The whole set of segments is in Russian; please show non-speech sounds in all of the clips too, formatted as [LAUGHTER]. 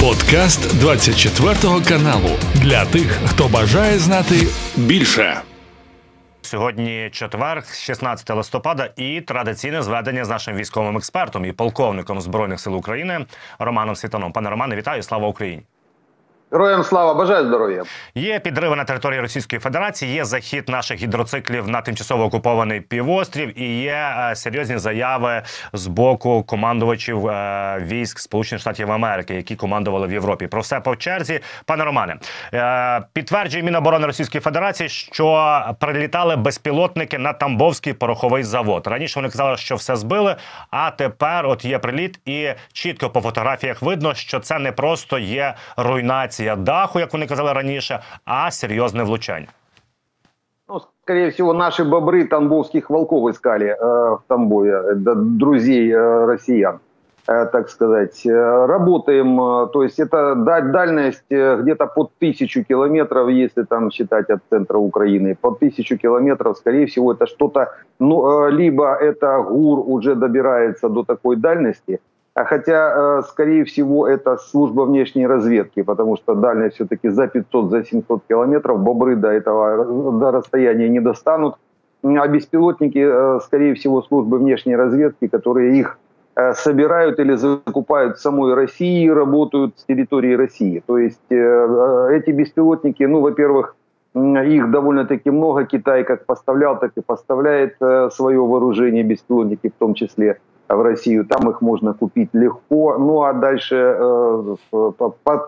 Подкаст 24 каналу для тих, хто бажає знати більше. Сьогодні четвер, 16 листопада, і традиційне зведення з нашим військовим експертом і полковником збройних сил України Романом Світаном. Пане Романе, вітаю! Слава Україні! Героям слава бажаю здоров'я. Є підриви на території Російської Федерації. Є захід наших гідроциклів на тимчасово окупований півострів, і є е, серйозні заяви з боку командувачів е, військ Сполучених Штатів Америки, які командували в Європі. Про все по черзі, пане Романе, е, підтверджує Міноборони Російської Федерації, що прилітали безпілотники на Тамбовський пороховий завод. Раніше вони казали, що все збили. А тепер, от є приліт, і чітко по фотографіях видно, що це не просто є руйнація ліквідація даху, як вони казали раніше, а серйозне влучання. Ну, скорее всего, наши бобры тамбовских волков искали э, в Тамбове, э, друзей э, россиян, э, так сказать. Э, работаем, э, то есть это дальность э, где-то под тысячу километров, если там считать от центра Украины. Под тысячу километров, скорее всего, это что-то, ну, э, либо это ГУР уже добирается до такой дальности, а хотя, э, скорее всего, это служба внешней разведки, потому что дальность все-таки за 500, за 700 километров. Бобры до этого до расстояния не достанут. А беспилотники, э, скорее всего, службы внешней разведки, которые их э, собирают или закупают в самой России и работают с территории России. То есть эти беспилотники, ну, во-первых, их довольно-таки много. Китай как поставлял, так и поставляет свое вооружение, беспилотники в том числе в Россию, там их можно купить легко. Ну а дальше э,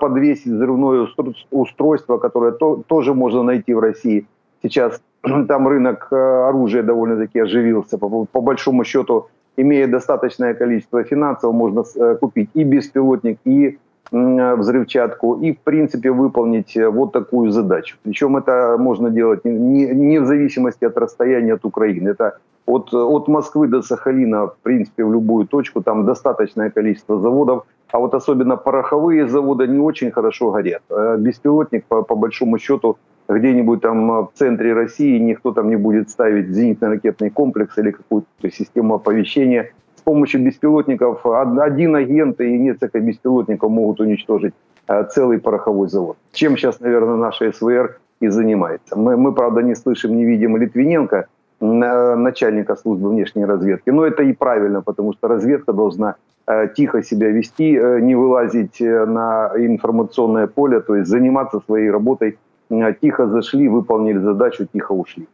подвесить взрывное устройство, которое то, тоже можно найти в России. Сейчас [CLEARS THROAT] там рынок э, оружия довольно-таки оживился. По, по большому счету, имея достаточное количество финансов, можно э, купить и беспилотник, и взрывчатку и, в принципе, выполнить э, вот такую задачу. Причем это можно делать не, не в зависимости от расстояния от Украины. Это от, от Москвы до Сахалина, в принципе, в любую точку, там достаточное количество заводов, а вот особенно пороховые заводы не очень хорошо горят. Э, беспилотник, по, по большому счету, где-нибудь там в центре России никто там не будет ставить зенитно-ракетный комплекс или какую-то систему оповещения. С помощью беспилотников один агент и несколько беспилотников могут уничтожить э, целый пороховой завод. Чем сейчас, наверное, наша СВР и занимается. Мы, мы правда, не слышим, не видим Литвиненко, начальника службы внешней разведки. Но это и правильно, потому что разведка должна э, тихо себя вести, э, не вылазить э, на информационное поле, то есть заниматься своей работой. Тихо зашли, выполнили задачу, тихо ушли.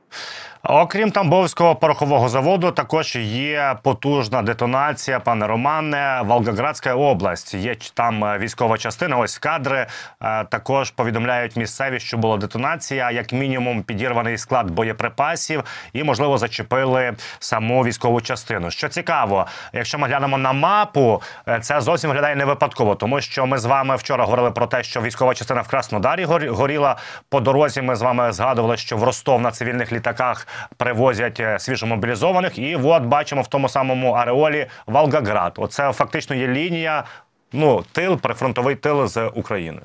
Окрім Тамбовського порохового заводу, також є потужна детонація, пане Романе, Волгоградська область. Є там е, військова частина. Ось кадри е, також повідомляють місцеві, що була детонація, як мінімум, підірваний склад боєприпасів, і можливо зачепили саму військову частину. Що цікаво, якщо ми глянемо на мапу, е, це зовсім виглядає не випадково, тому що ми з вами вчора говорили про те, що військова частина в Краснодарі горіла по дорозі. Ми з вами згадували, що в Ростов на цивільних літаках привозять е, свіжомобілізованих. І от бачимо в тому самому Ареолі Волгоград. Оце фактично є лінія, ну тил, прифронтовий тил з України.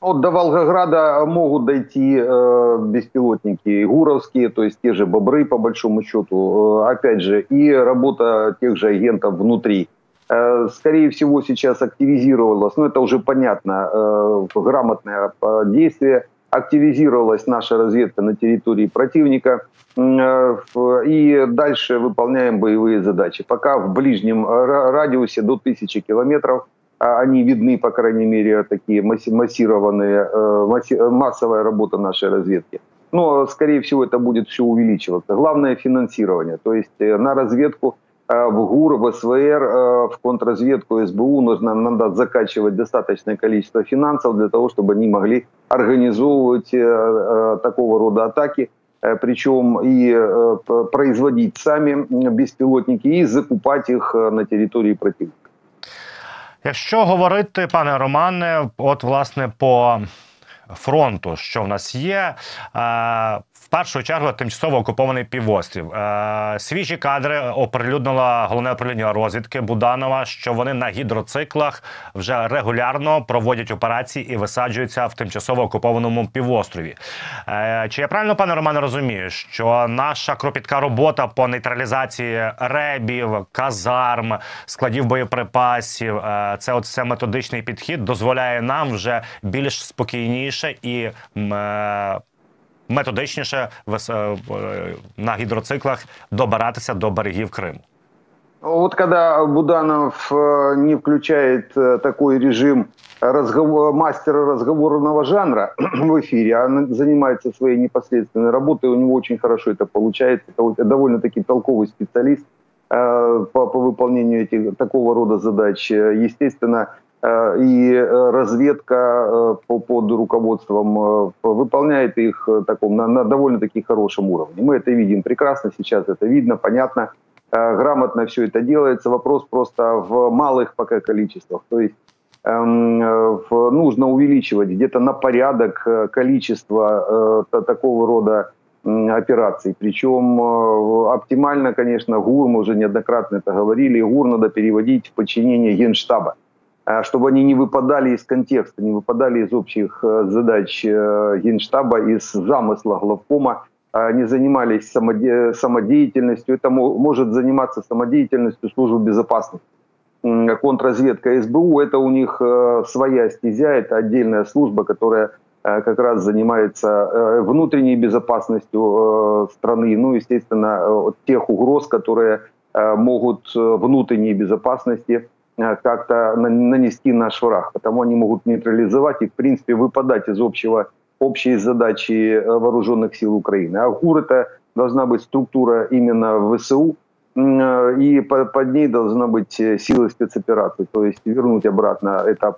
Вот до Волгограда могут дойти э, беспилотники гуровские, то есть те же бобры, по большому счету. Э, опять же, и работа тех же агентов внутри. Э, скорее всего, сейчас активизировалось, ну это уже понятно, э, грамотное э, действие активизировалась наша разведка на территории противника, э, и дальше выполняем боевые задачи. Пока в ближнем радиусе до 1000 километров а они видны, по крайней мере, такие массированные, э, массовая работа нашей разведки. Но, скорее всего, это будет все увеличиваться. Главное – финансирование. То есть э, на разведку – Э, в ГУР, в СВР, э, в контрразведку СБУ нужно надо закачивать достаточное количество финансов для того, чтобы они могли организовывать э, такого рода атаки, причем и производить сами беспилотники и закупать их на території противника. Якщо говорити, пане Романе, от власне по фронту, що в нас є. першу чергу тимчасово окупований півострів. Е, свіжі кадри оприлюднила головне управління розвідки Буданова, що вони на гідроциклах вже регулярно проводять операції і висаджуються в тимчасово окупованому півострові. Е, чи я правильно, пане Романе, розумію, що наша кропітка робота по нейтралізації ребів, казарм, складів боєприпасів, е, це от все методичний підхід дозволяє нам вже більш спокійніше і е, методичніше е, на гідроциклах добиратися до берегів Криму. Вот когда Буданов э, не включает э, такой режим разговор, мастера разговорного жанра [CLEARS THROAT] в эфире, а занимается своей непосредственной работой, у него очень хорошо это получается. Это довольно-таки толковый специалист э, по, по выполнению этих, такого рода задач. Естественно, Э, и э, разведка э, под руководством выполняет их таком, на, на довольно-таки хорошем уровне. Мы это видим прекрасно сейчас, это видно, понятно, грамотно все это делается. Вопрос просто в малых пока количествах. То есть эм, нужно увеличивать где-то на порядок количество такого рода операций. Причем оптимально, конечно, ГУР, мы уже неоднократно это говорили, ГУР надо переводить в подчинение Генштаба. А, чтобы они не выпадали из контекста, не выпадали из общих э, задач э, Генштаба, из замысла главкома, а, не занимались самодеятельностью. Это может заниматься самодеятельностью службы безопасности. Контрразведка СБУ – это у них э, своя стезя, это отдельная служба, которая как раз занимается внутренней безопасностью страны, ну, естественно, тех угроз, которые могут внутренней безопасности как-то нанести наш враг. Потому они могут нейтрализовать и, в принципе, выпадать из общего, общей задачи э, вооруженных сил Украины. А ГУР это должна быть структура именно ВСУ, э, и под ней должна быть сила спецоперации, то есть вернуть обратно это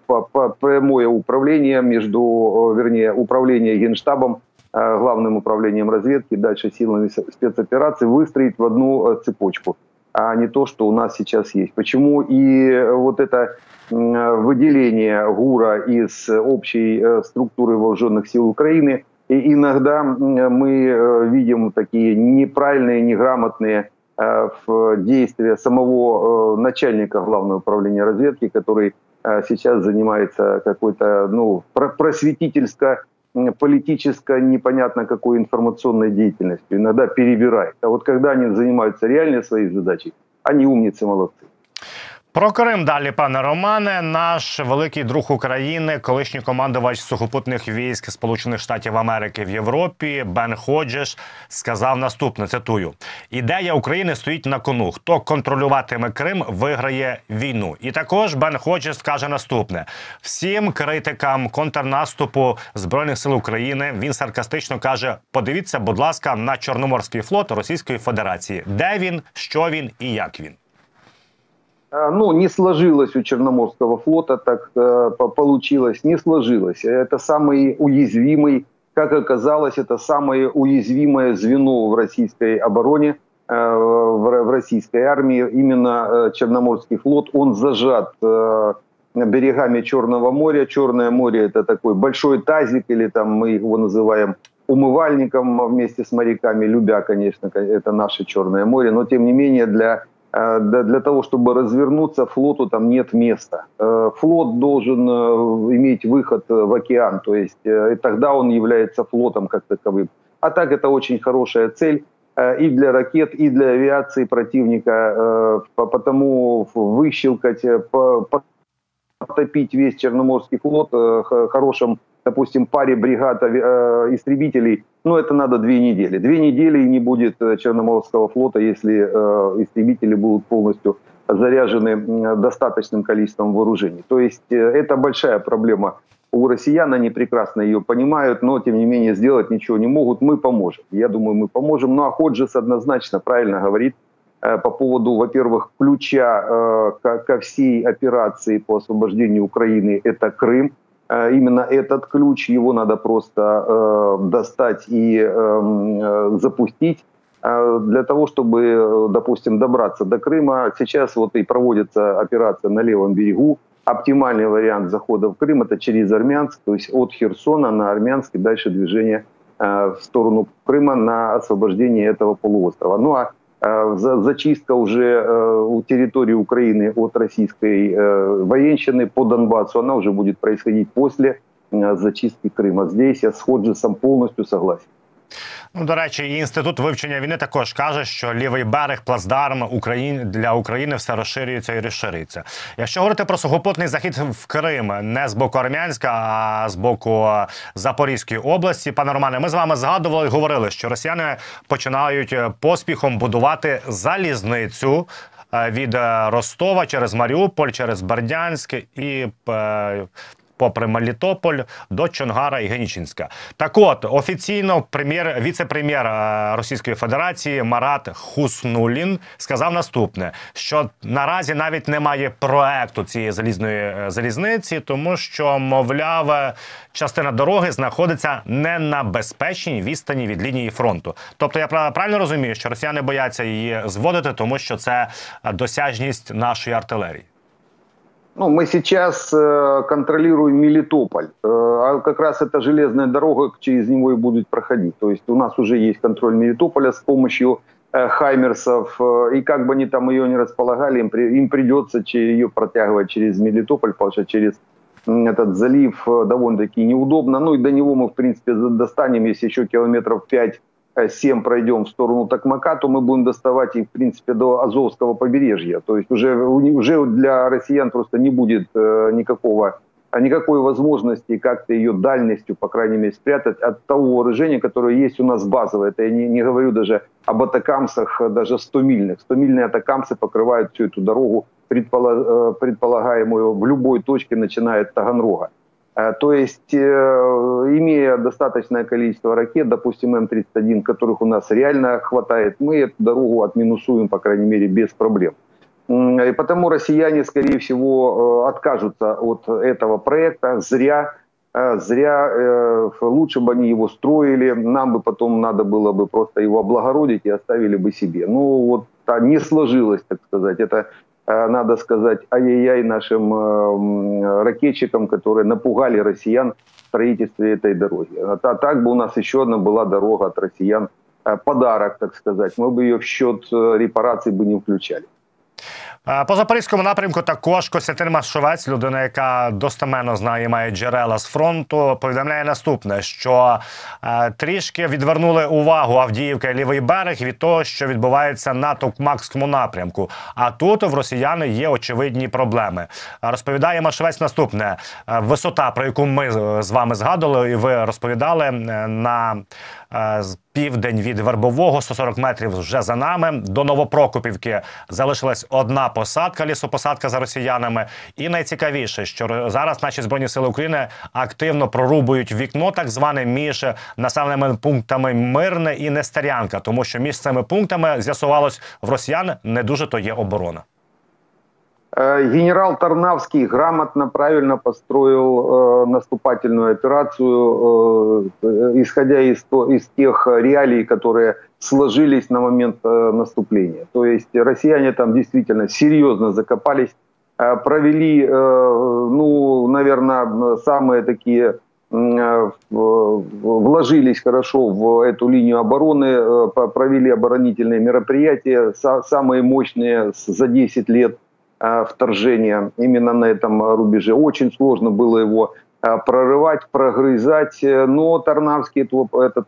прямое управление между, вернее, управление Генштабом, главным управлением разведки, дальше силами спецопераций, выстроить в одну цепочку а не то, что у нас сейчас есть. Почему и вот это выделение ГУРа из общей э, структуры вооруженных сил Украины, и иногда мы э, видим такие неправильные, неграмотные э, действия самого начальника главного управления разведки, который сейчас занимается какой-то ну, просветительско политической, непонятно какой информационной деятельностью, иногда перебирает. А вот когда они занимаются реальной своей задачей, они умницы, молодцы. Про Крим далі, пане Романе, наш великий друг України, колишній командувач сухопутних військ Сполучених Штатів Америки в Європі Бен Ходжеш сказав наступне: цитую: ідея України стоїть на кону. Хто контролюватиме Крим, виграє війну. І також Бен Ходжеш скаже наступне: всім критикам контрнаступу збройних сил України він саркастично каже: подивіться, будь ласка, на Чорноморський флот Російської Федерації, де він, що він і як він. Э, ну, не сложилось у Черноморского флота, так э, получилось, не сложилось. Это самый уязвимый, как оказалось, это самое уязвимое звено в российской обороне, э, в, российской армии. Именно Черноморский флот, он зажат берегами Черного моря. Черное море это такой большой тазик, или там мы его называем умывальником вместе с моряками. Любя, конечно, это наше Черное море, но тем не менее для для того, чтобы развернуться, флоту там нет места. Э, флот должен э, иметь выход в океан, то есть и тогда он является флотом как таковым. А так это очень хорошая цель и для ракет, и для авиации противника, потому выщелкать, потопить весь Черноморский флот хорошим допустим, паре бригад э, истребителей, ну, это надо две недели. Две недели и не будет э, Черноморского флота, если э, истребители будут полностью заряжены достаточным количеством вооружений. То есть это большая проблема у россиян, они прекрасно ее понимают, но, тем не менее, сделать ничего не могут. Мы поможем. Я думаю, мы поможем. Ну, а Ходжес однозначно правильно говорит по поводу, во-первых, ключа ко всей операции по освобождению Украины – это Крым. Э, именно этот ключ, его надо просто э, достать и эм, э, запустить для того, чтобы, допустим, добраться до Крыма. Сейчас вот и проводится операция на левом берегу. Оптимальный вариант захода в Крым – это через Армянск, то есть от Херсона на Армянск и дальше движение в сторону Крыма на освобождение этого полуострова. Ну а зачистка уже у территории Украины от российской военщины по Донбассу, она уже будет происходить после зачистки Крыма. Здесь я с Ходжесом полностью согласен. Ну, до речі, і інститут вивчення війни також каже, що лівий берег плацдарм України для України все розширюється і розширюється. Якщо говорити про сухопутний захід в Крим, не з боку Армянська, а з боку Запорізької області, пане Романе, ми з вами згадували і говорили, що росіяни починають поспіхом будувати залізницю. Від Ростова через Маріуполь, через Бердянськ і попри Мелітополь до Чонгара і Генічинська. Так, от офіційно прем'єр, віце-прем'єр е, Російської Федерації Марат Хуснулін сказав наступне: що наразі навіть немає проекту цієї залізної е, залізниці, тому що, мовляв, частина дороги знаходиться не на безпечній відстані від лінії фронту. Тобто, я правильно розумію, що росіяни бояться її зводити, тому що це досяжність нашої артилерії. Ну, мы сейчас э, контролируем Мелитополь, э, а как раз эта железная дорога через него и будет проходить. То есть у нас уже есть контроль Мелитополя с помощью э, Хаймерсов, э, и как бы они там ее не располагали, им, при, им придется ее протягивать через Мелитополь, потому что через этот залив э, довольно-таки неудобно. Ну и до него мы, в принципе, достанем, если еще километров 5 7 пройдем в сторону Токмака, то мы будем доставать их, в принципе, до Азовского побережья. То есть уже, уже для россиян просто не будет э, никакого, никакой возможности как-то ее дальностью, по крайней мере, спрятать от того вооружения, которое есть у нас базовое. Это я не, не говорю даже об атакамсах, даже 100-мильных. 100-мильные атакамсы покрывают всю эту дорогу, э, предполагаемую в любой точке, начиная от Таганрога. Э, то есть, э, имея достаточное количество ракет, допустим, М-31, которых у нас реально хватает, мы эту дорогу отминусуем, по крайней мере, без проблем. И потому россияне, скорее всего, э, откажутся от этого проекта зря, зря, лучше бы они его строили, нам бы потом надо было бы просто его облагородить и оставили бы себе. Ну вот не сложилось, так сказать, это надо сказать, ай-яй-яй нашим э, ракетчикам, которые напугали россиян в строительстве этой дороги. А так бы у нас еще одна была дорога от россиян, э, подарок, так сказать. Мы бы ее в счет репараций бы не включали. Е, по запорізькому напрямку також Костянтин Машовець, людина, яка достеменно знає, має джерела з фронту, повідомляє наступне: що е, трішки відвернули увагу Авдіївка і лівий берег від того, що відбувається на Токмакському напрямку. А тут в росіяни є очевидні проблеми. Розповідає Машовець наступне: е, висота, про яку ми з вами згадували, і ви розповідали на південь від Вербового, 140 метрів вже за нами. До Новопрокопівки залишилась одна посадка, лісопосадка за росіянами. І найцікавіше, що зараз наші збройні сили України активно прорубують вікно, так зване між населеними пунктами Мирне і Нестерянка, тому що між цими пунктами з'ясувалось в росіян не дуже то є оборона. Э, генерал Тарнавский грамотно, правильно построил э, наступательную операцию, э, исходя из, то, из тех реалий, которые сложились на момент э, наступления. То есть россияне там действительно серьезно закопались, э, провели, э, ну, наверное, самые такие э, вложились хорошо в эту линию обороны, э, провели оборонительные мероприятия, самые мощные за 10 лет – вторжения именно на этом рубеже. Очень сложно было его э, прорывать, прогрызать, но Тарнавский этот,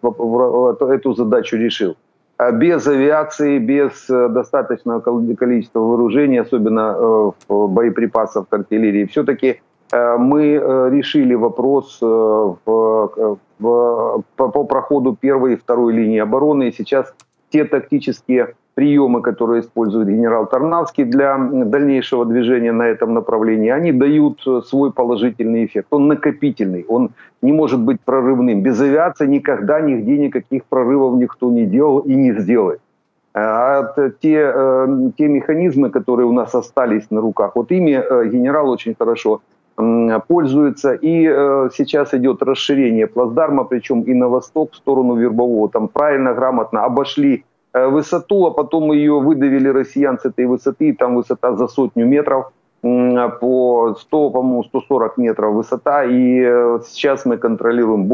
эту задачу решил. Э, без авиации, без достаточного количества вооружений, особенно боеприпасов к артиллерии, все-таки мы решили вопрос в, в, по, по проходу первой и второй линии обороны. И сейчас те тактические приемы, которые использует генерал Тарнавский для дальнейшего движения на этом направлении, они дают э, свой положительный эффект. Он накопительный, он не может быть прорывным. Без авиации никогда нигде никаких прорывов никто не делал и не сделает. А те, э, те механизмы, которые у нас остались на руках, вот ими э, генерал очень хорошо пользуется. И сейчас идет расширение плацдарма, причем и на восток, в сторону Вербового. Там правильно, грамотно обошли Э, высоту, а потом ее выдавили россиян с этой высоты, там высота за сотню метров. по 100, по-моему, 140 метров высота, и э, сейчас мы контролируем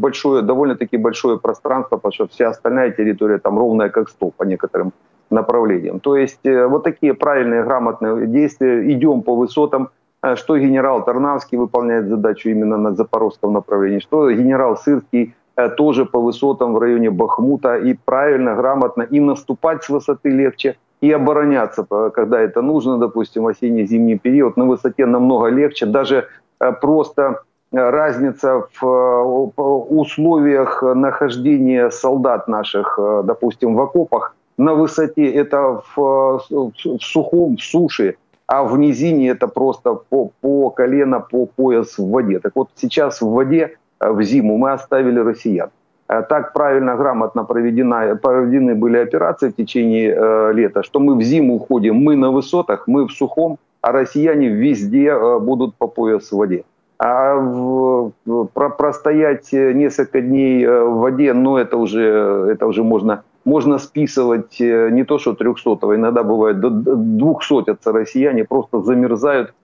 большое, довольно-таки большое пространство, потому что вся остальная территория там ровная как стол по некоторым направлениям. То есть э, вот такие правильные, грамотные действия, идем по высотам, э, что генерал Тарнавский выполняет задачу именно на запорожском направлении, что генерал Сырский тоже по высотам в районе Бахмута, и правильно, грамотно, и наступать с высоты легче – и обороняться, когда это нужно, допустим, осенне-зимний период, на высоте намного легче. Даже э, просто э, разница в э, условиях нахождения солдат наших, допустим, в окопах, на высоте это в, в сухом, в суше, а в низине это просто по, по колено, по пояс в воде. Так вот сейчас в воде в зиму мы оставили россиян. Э, так правильно, грамотно проведена, проведены были операции в течение э, лета, что мы в зиму уходим, мы на высотах, мы в сухом, а россияне везде э, будут по пояс в воде. А в, про, простоять несколько дней э, в воде, ну это уже, это уже можно, можно списывать э, не то что 300 иногда бывает до 200 россияне просто замерзают,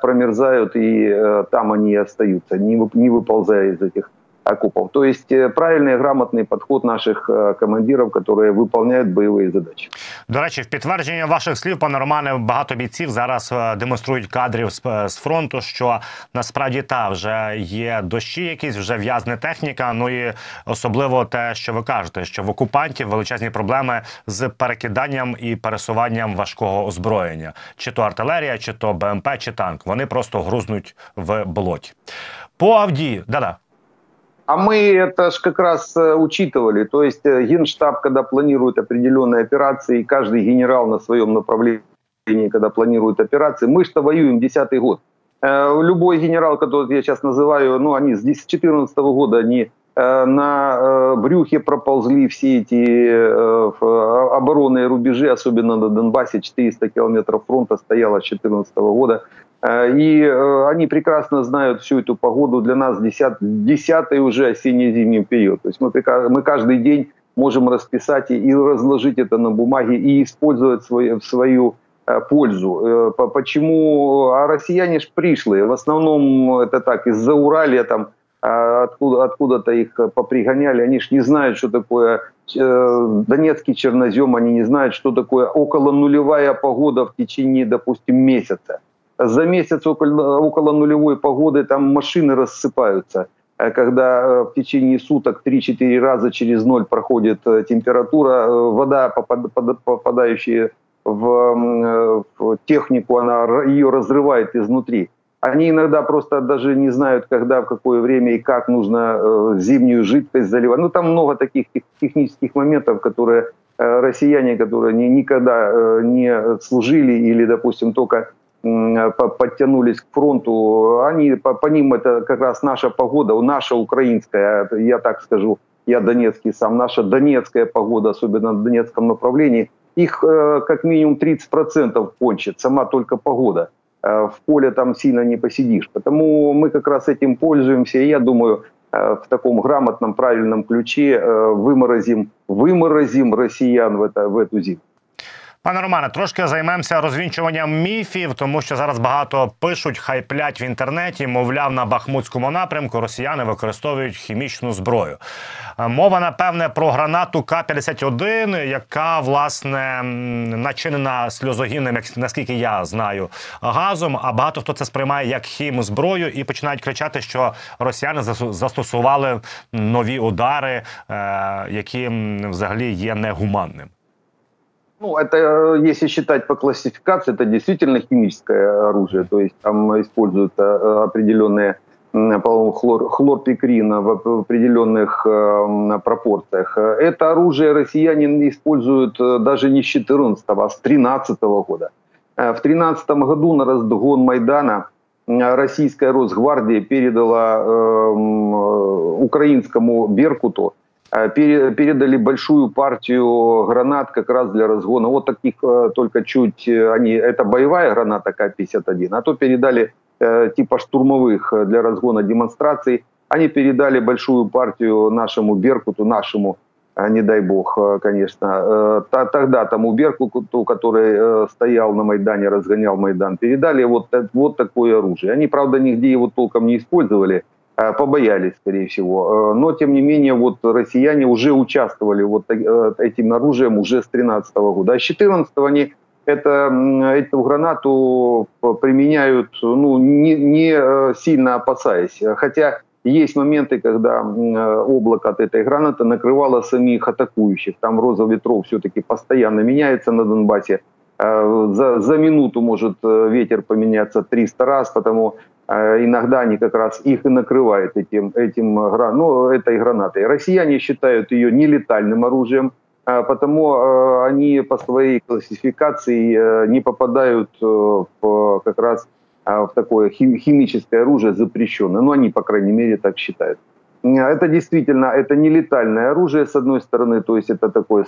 промерзают и там они и остаются, не, не выползая из этих окопов. То есть э, правильный, грамотний підход наших э, командирів, які виконують бойові задачі. До речі, в підтвердження ваших слів, пане Романе, багато бійців зараз е, демонструють кадрів з фронту, що насправді та вже є дощі, якісь вже в'язне техніка. Ну і особливо те, що ви кажете, що в окупантів величезні проблеми з перекиданням і пересуванням важкого озброєння, чи то артилерія, чи то БМП, чи танк. Вони просто грузнуть в болоті. По Авдії, да-да. А мы это же как раз э, учитывали. То есть э, Генштаб, когда планирует определенные операции, каждый генерал на своем направлении, когда планирует операции, мы что воюем десятый год. Э, любой генерал, который я сейчас называю, ну, они с 2014 года, они на брюхе проползли все эти оборонные рубежи, особенно на Донбассе, 400 километров фронта стояло с 2014 года. Э, и э, они прекрасно знают всю эту погоду. Для нас десятый уже осенне-зимний период. То есть мы, мы каждый день можем расписать и разложить это на бумаге и использовать свою, в свою э, пользу. Почему? А россияне ж пришлые. В основном это так, из-за Уралия там откуда, откуда-то их попригоняли. Они ж не знают, что такое Донецкий чернозем, они не знают, что такое около нулевая погода в течение, допустим, месяца за месяц около, около нулевой погоды там машины рассыпаются э, когда э, в течение суток 3-4 раза через ноль проходит э, температура, вода, попадающая в, технику, она ее разрывает изнутри. Они иногда просто даже не знают, когда, в какое время и как нужно зимнюю жидкость заливать. Ну, там много таких технических моментов, которые россияне, которые никогда не служили или, допустим, только подтянулись к фронту, они, по, по ним это как раз наша погода, наша украинская, я так скажу, я донецкий сам, наша донецкая погода, особенно на донецком направлении, их э, как минимум 30% кончит, сама только погода. Э, в поле там сильно не посидишь. Потому мы как раз этим пользуемся, и я думаю, э, в таком грамотном, правильном ключе выморозим, выморозим россиян в, это, в эту зиму. Пане Романе, трошки займемося розвінчуванням міфів, тому що зараз багато пишуть, хайплять в інтернеті. Мовляв, на Бахмутському напрямку росіяни використовують хімічну зброю. Е, мова напевне про гранату К-51, яка власне начинена сльозогінним, як наскільки я знаю, газом. А багато хто це сприймає як хім зброю і починають кричати, що росіяни застосували нові удари, е, які взагалі є негуманним. Ну, это, э, если считать по классификации, это действительно химическое оружие. То есть там используются э, определенные, по-моему, хлор, хлорпикрин в определенных э, пропорциях. Это оружие россияне используют даже не с 14 а с 13 года. В 13 году на разгон Майдана российская Росгвардия передала э, украинскому Беркуту Э, передали большую партию гранат как раз для разгона. Вот таких э, только чуть, э, они, это боевая граната К-51, а то передали типа штурмовых для разгона демонстраций. Они передали большую партию нашему Беркуту, нашему не дай бог, конечно. Тогда тому Беркуту, который стоял на Майдане, разгонял Майдан, передали вот, вот такое оружие. Они, правда, нигде его толком не использовали, побоялись, скорее всего. Но, тем не менее, вот россияне уже участвовали вот этим оружием уже с 2013 года. А с 2014 они это, эту гранату применяют, ну, не, не э, сильно опасаясь. Хотя есть моменты, когда облако от этой гранаты накрывало самих атакующих. Там роза ветров все-таки постоянно меняется на Донбассе. Э, за, за минуту может э, ветер поменяться 300 раз, потому иногда они как раз их и накрывают этим, этим ну, этой гранатой. Россияне считают ее нелетальным оружием, а, потому э, они по своей классификации э, не попадают э, в, как раз а, в такое химическое оружие запрещенное. Ну, они, по крайней мере, так считают. Это действительно, это не летальное оружие, с одной стороны, то есть это такое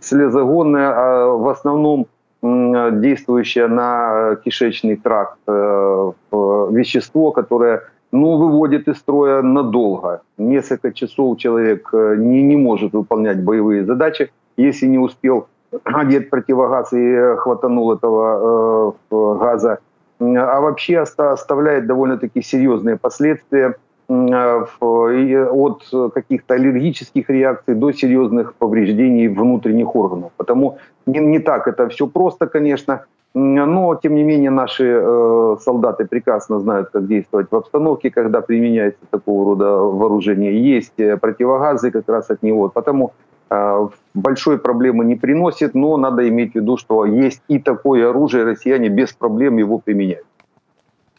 слезогонное, а в основном действующее на кишечный тракт вещество, которое ну, выводит из строя надолго. Несколько часов человек э, не, не может выполнять боевые задачи, если не успел [CLEARS THROAT] одеть противогаз и э, хватанул этого э, газа. А вообще оставляет довольно-таки серьезные последствия э, от каких-то аллергических реакций до серьезных повреждений внутренних органов. Потому не, не так это все просто, конечно. Но, тем не менее, наши э, солдаты прекрасно знают, как действовать в обстановке, когда применяется такого рода вооружение. Есть э, противогазы как раз от него. Потому э, большой проблемы не приносит, но надо иметь в виду, что есть и такое оружие, россияне без проблем его применяют.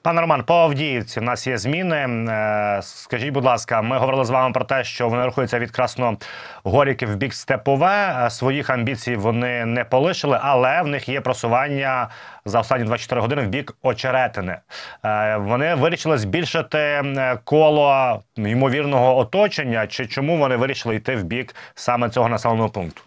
Пане Роман, по Авдіївці в нас є зміни. Е, скажіть, будь ласка, ми говорили з вами про те, що вони рухаються від Красногорівки в бік Степове. Е, своїх амбіцій вони не полишили, але в них є просування за останні 24 години в бік Очеретини. Е, вони вирішили збільшити коло ймовірного оточення. Чи чому вони вирішили йти в бік саме цього населеного пункту?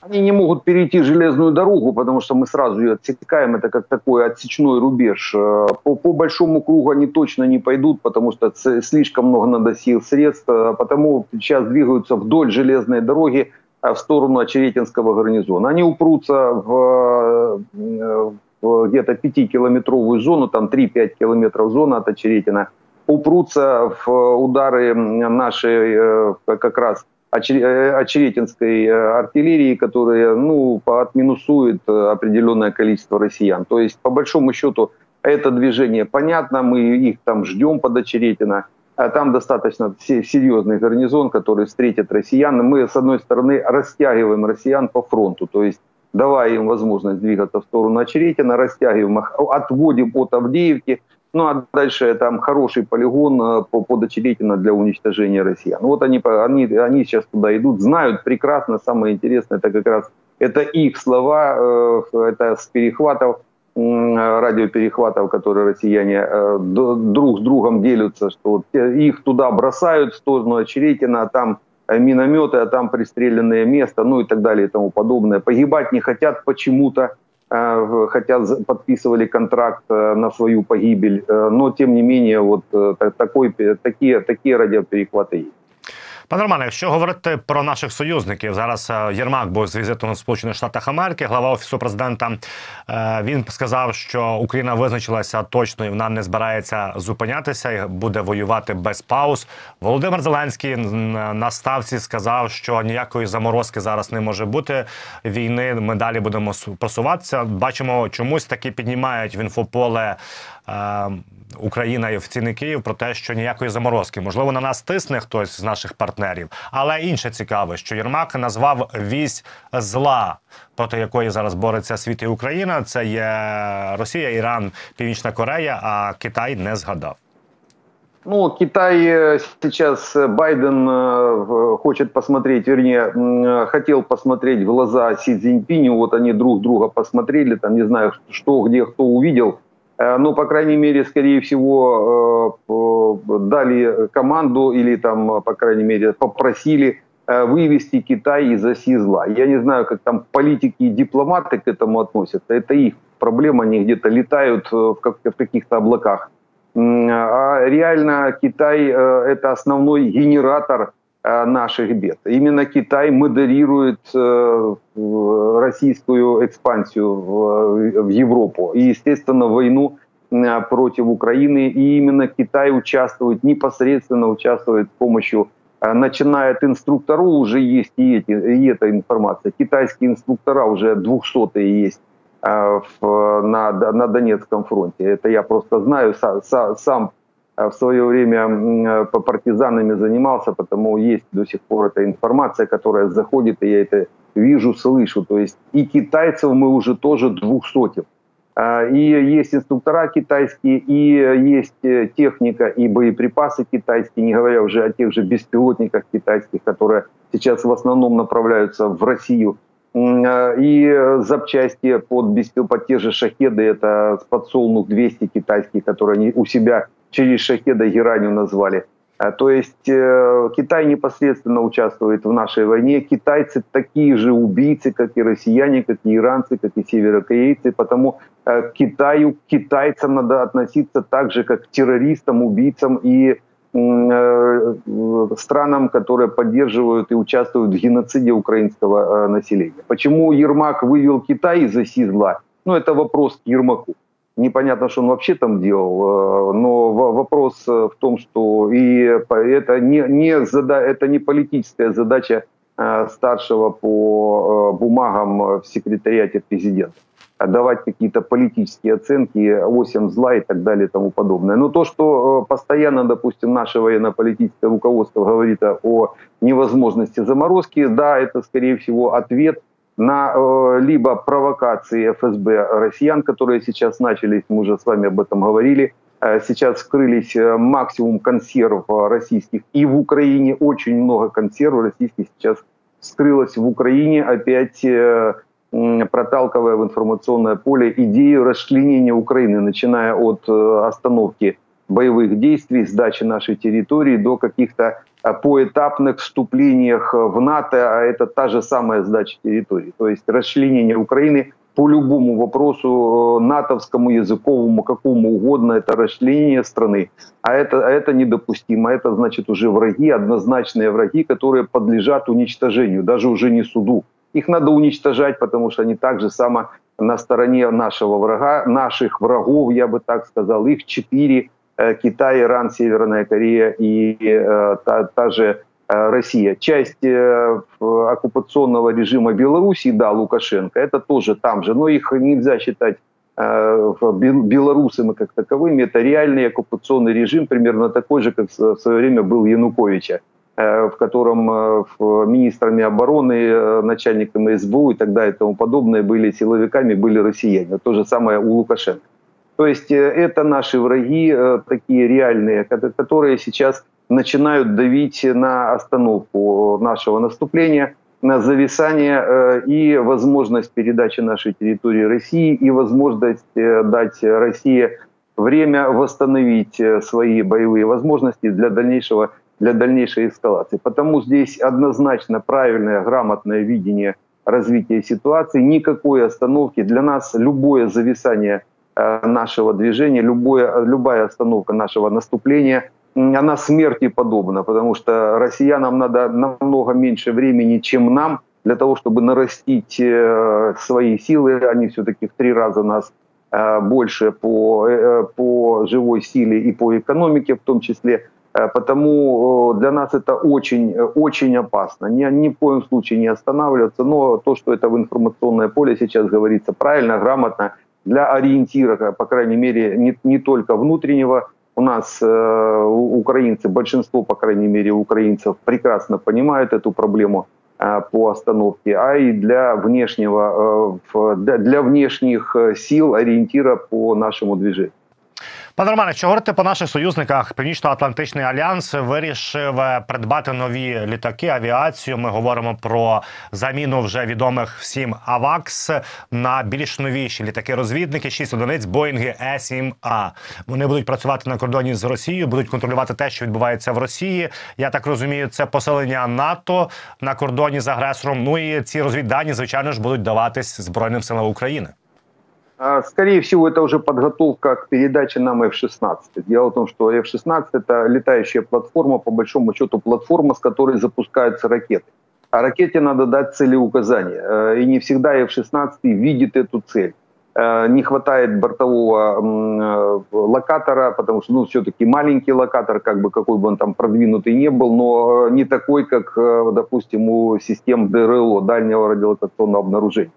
Они не могут перейти железную дорогу, потому что мы сразу ее отсекаем. Это как такой отсечной рубеж. Э, по, по большому кругу они точно не пойдут, потому что слишком много надо сил, средств. А потому сейчас двигаются вдоль железной дороги э, в сторону Очеретинского гарнизона. Они упрутся в, э, в где-то 5-километровую зону, там 3-5 километров зона от Очеретина, упрутся в удары нашей как раз Э, очеретинской э, артиллерии, которая ну, отминусует э, определенное количество россиян. То есть, по большому счету, это движение понятно, мы их там ждем под Очеретино. А там достаточно серьезный гарнизон, который встретит россиян. Мы, с одной стороны, растягиваем россиян по фронту, то есть давая им возможность двигаться в сторону Очеретина, растягиваем их, отводим от Авдеевки, ну а дальше там хороший полигон э, по, под Очеретино для уничтожения россиян. Вот они, они, они сейчас туда идут, знают прекрасно, самое интересное, это как раз это их слова, э, это с перехватов, радиоперехватов, которые россияне э, друг с другом делятся, что их туда бросают в сторону Очеретина, а там минометы, а там пристреленное место, ну и так далее и тому подобное. Погибать не хотят почему-то, хотя подписывали контракт э, на свою погибель, э, но тем не менее вот такой, такие, такие радиоперехваты есть. Пане Романе, якщо говорити про наших союзників, зараз е, Єрмак був з візитом в Сполучених Штатах Америки, глава офісу президента е, він сказав, що Україна визначилася точно і вона не збирається зупинятися і буде воювати без пауз. Володимир Зеленський на ставці сказав, що ніякої заморозки зараз не може бути війни. Ми далі будемо просуватися. Бачимо, чомусь таки піднімають в інфополе. Е, Україна і офіційний Київ про те, що ніякої заморозки можливо на нас тисне хтось з наших партнерів, але інше цікаве, що Єрмак назвав вісь зла, проти якої зараз бореться світ і Україна. Це є Росія, Іран, Північна Корея. А Китай не згадав. Ну, Китай э, сейчас э, Байден э, хочет посмотреть, вернее, хотел посмотреть в глаза Си Цзиньпиню. Вот они друг друга посмотрели, там не знаю, что, где, кто увидел. Э, ну, по крайней мере, скорее всего, э, дали команду или там, по крайней мере, попросили э, вывести Китай из оси зла. Я не знаю, как там политики и дипломаты к этому относятся. Это их проблема, они где-то летают в, каких-то облаках. А реально Китай – это основной генератор наших бед. Именно Китай модерирует российскую экспансию в Европу и, естественно, войну против Украины. И именно Китай участвует, непосредственно участвует с помощью начиная от инструкторов, уже есть и, эти, и эта информация. Китайские инструктора уже 200 есть в, на, на Донецком фронте. Это я просто знаю, сам, сам в свое время по партизанами занимался, потому есть до сих пор эта информация, которая заходит, и я это вижу, слышу. То есть и китайцев мы уже тоже двухсотен. И есть инструктора китайские, и есть э, техника и боеприпасы китайские, не говоря уже о тех же беспилотниках китайских, которые сейчас в основном направляются в Россию. И запчасти под, беспил, под те же шахеды, это подсолнух 200 китайский, которые они у себя через шахеда геранью назвали. То есть э, Китай непосредственно участвует в нашей войне. Китайцы такие же убийцы, как и россияне, как и иранцы, как и северокорейцы. Потому э, к Китаю, к китайцам надо относиться так же, как к террористам, убийцам и э, странам, которые поддерживают и участвуют в геноциде украинского населения. Почему Ермак вывел Китай из оси зла? Ну, это вопрос к Ермаку непонятно, что он вообще там делал, э, но вопрос э, в том, что и это не, не, зада, это не политическая задача э, старшего по бумагам в секретариате президента давать какие-то политические оценки, осем зла и так далее и тому подобное. Но то, что постоянно, допустим, наше военно-политическое руководство говорит о невозможности заморозки, да, это, скорее всего, ответ на э, либо провокации ФСБ россиян, которые сейчас начались, мы уже с вами об этом говорили, э, сейчас скрылись э, максимум консерв российских. И в Украине очень много консерв российских сейчас скрылось в Украине, опять проталкивая в информационное поле идею расчленения Украины, начиная от остановки боевых действий, сдачи нашей территории до каких-то поэтапных вступлениях в НАТО, а это та же самая сдача территории. То есть расчленение Украины по любому вопросу э, натовскому, языковому, какому угодно, это расчленение страны. А это, а это недопустимо. Это значит уже враги, однозначные враги, которые подлежат уничтожению, даже уже не суду. Их надо уничтожать, потому что они также само на стороне нашего врага, наших врагов, я бы так сказал. Их четыре Э, Китай, Иран, Северная Корея и э, та, та же э, Россия. Часть оккупационного режима Белоруссии, да, Лукашенко, это тоже там же, но их нельзя считать белорусами как таковыми. Это реальный оккупационный режим, примерно такой же, как в свое время был Януковича, в котором министрами обороны, начальниками СБУ и так далее и тому подобное были силовиками, были россияне. То же самое у Лукашенко. То есть э, это наши враги, э, такие реальные, которые сейчас начинают давить на остановку нашего наступления, на зависание э, и возможность передачи нашей территории России, и возможность дать России время восстановить свои боевые возможности для дальнейшего для дальнейшей эскалации. Потому здесь однозначно правильное, грамотное видение развития ситуации, никакой остановки. Для нас любое зависание – нашего движения, любое, любая остановка нашего наступления, она смерти подобна, потому что россиянам надо намного меньше времени, чем нам, для того, чтобы нарастить э, свои силы. Они все-таки в три раза нас э, больше по, по живой силе и по экономике в том числе. Потому для нас это очень, очень опасно. Ни, ни в коем случае не останавливаться. Но то, что это в информационное поле сейчас говорится правильно, грамотно – для ориентира, по крайней мере, не, не только внутреннего. У нас э, украинцы, большинство, по крайней мере, украинцев прекрасно понимают эту проблему э, по остановке, а и для внешнего, э, для, внешних э, сил ориентира по нашему движению. Пане Романе, що говорити по наших союзниках? Північно-Атлантичний альянс вирішив е, придбати нові літаки, авіацію. Ми говоримо про заміну вже відомих всім Авакс на більш новіші літаки-розвідники, 6 одиниць Боїнги е 7 а Вони будуть працювати на кордоні з Росією, будуть контролювати те, що відбувається в Росії. Я так розумію, це поселення НАТО на кордоні з агресором. Ну і ці розвіддані, звичайно ж, будуть даватись Збройним силам України. А, скорее всего, это уже подготовка к передаче нам F-16. Дело в том, что F-16 – это летающая платформа, по большому счету платформа, с которой запускаются ракеты. А ракете надо дать целеуказания. Э, и не всегда F-16 видит эту цель. Э, не хватает бортового э, локатора, потому что, ну, все-таки маленький локатор, как бы какой бы он там продвинутый не был, но не такой, как, допустим, у систем ДРЛО, дальнего радиолокационного обнаружения.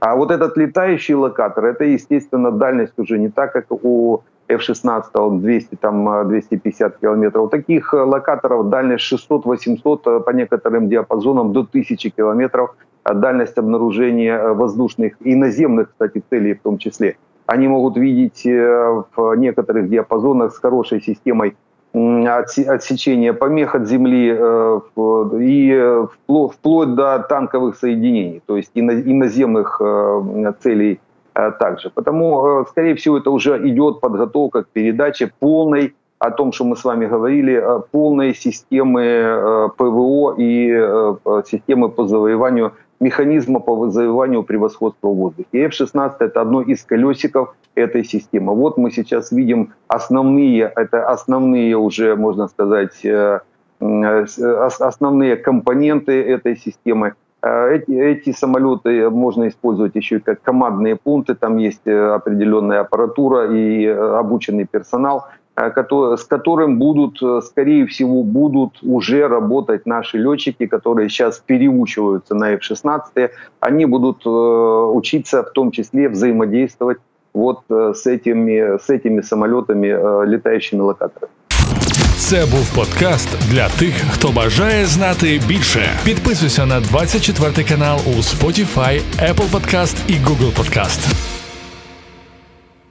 А вот этот летающий локатор, это, естественно, дальность уже не так, как у F-16, 200, там, 250 километров. Таких локаторов дальность 600-800, по некоторым диапазонам до 1000 километров – дальность обнаружения э, воздушных и наземных, кстати, целей в том числе. Они могут видеть э, в некоторых диапазонах с хорошей системой отсечения помех от земли э, и вплоть до танковых соединений, то есть и наземных целей также. Потому, скорее всего, это уже идет подготовка к передаче полной о том, что мы с вами говорили, полной системы ПВО и системы по завоеванию механизма по завоеванию превосходства в воздухе. И F-16 это одно из колесиков этой системы. Вот мы сейчас видим основные, это основные уже, можно сказать, э, э, основные компоненты этой системы. Э, эти, эти самолеты можно использовать еще и как командные пункты, там есть определенная аппаратура и обученный персонал – Э, с которым будут, э, скорее всего, будут уже работать наши летчики, которые сейчас переучиваются на F-16. Они будут э, учиться в том числе взаимодействовать вот с этими, с этими самолетами, летающими локаторами. Це був подкаст для тих, хто бажає знати більше. Підписуйся на 24 канал у Spotify, Apple Podcast і Google Podcast.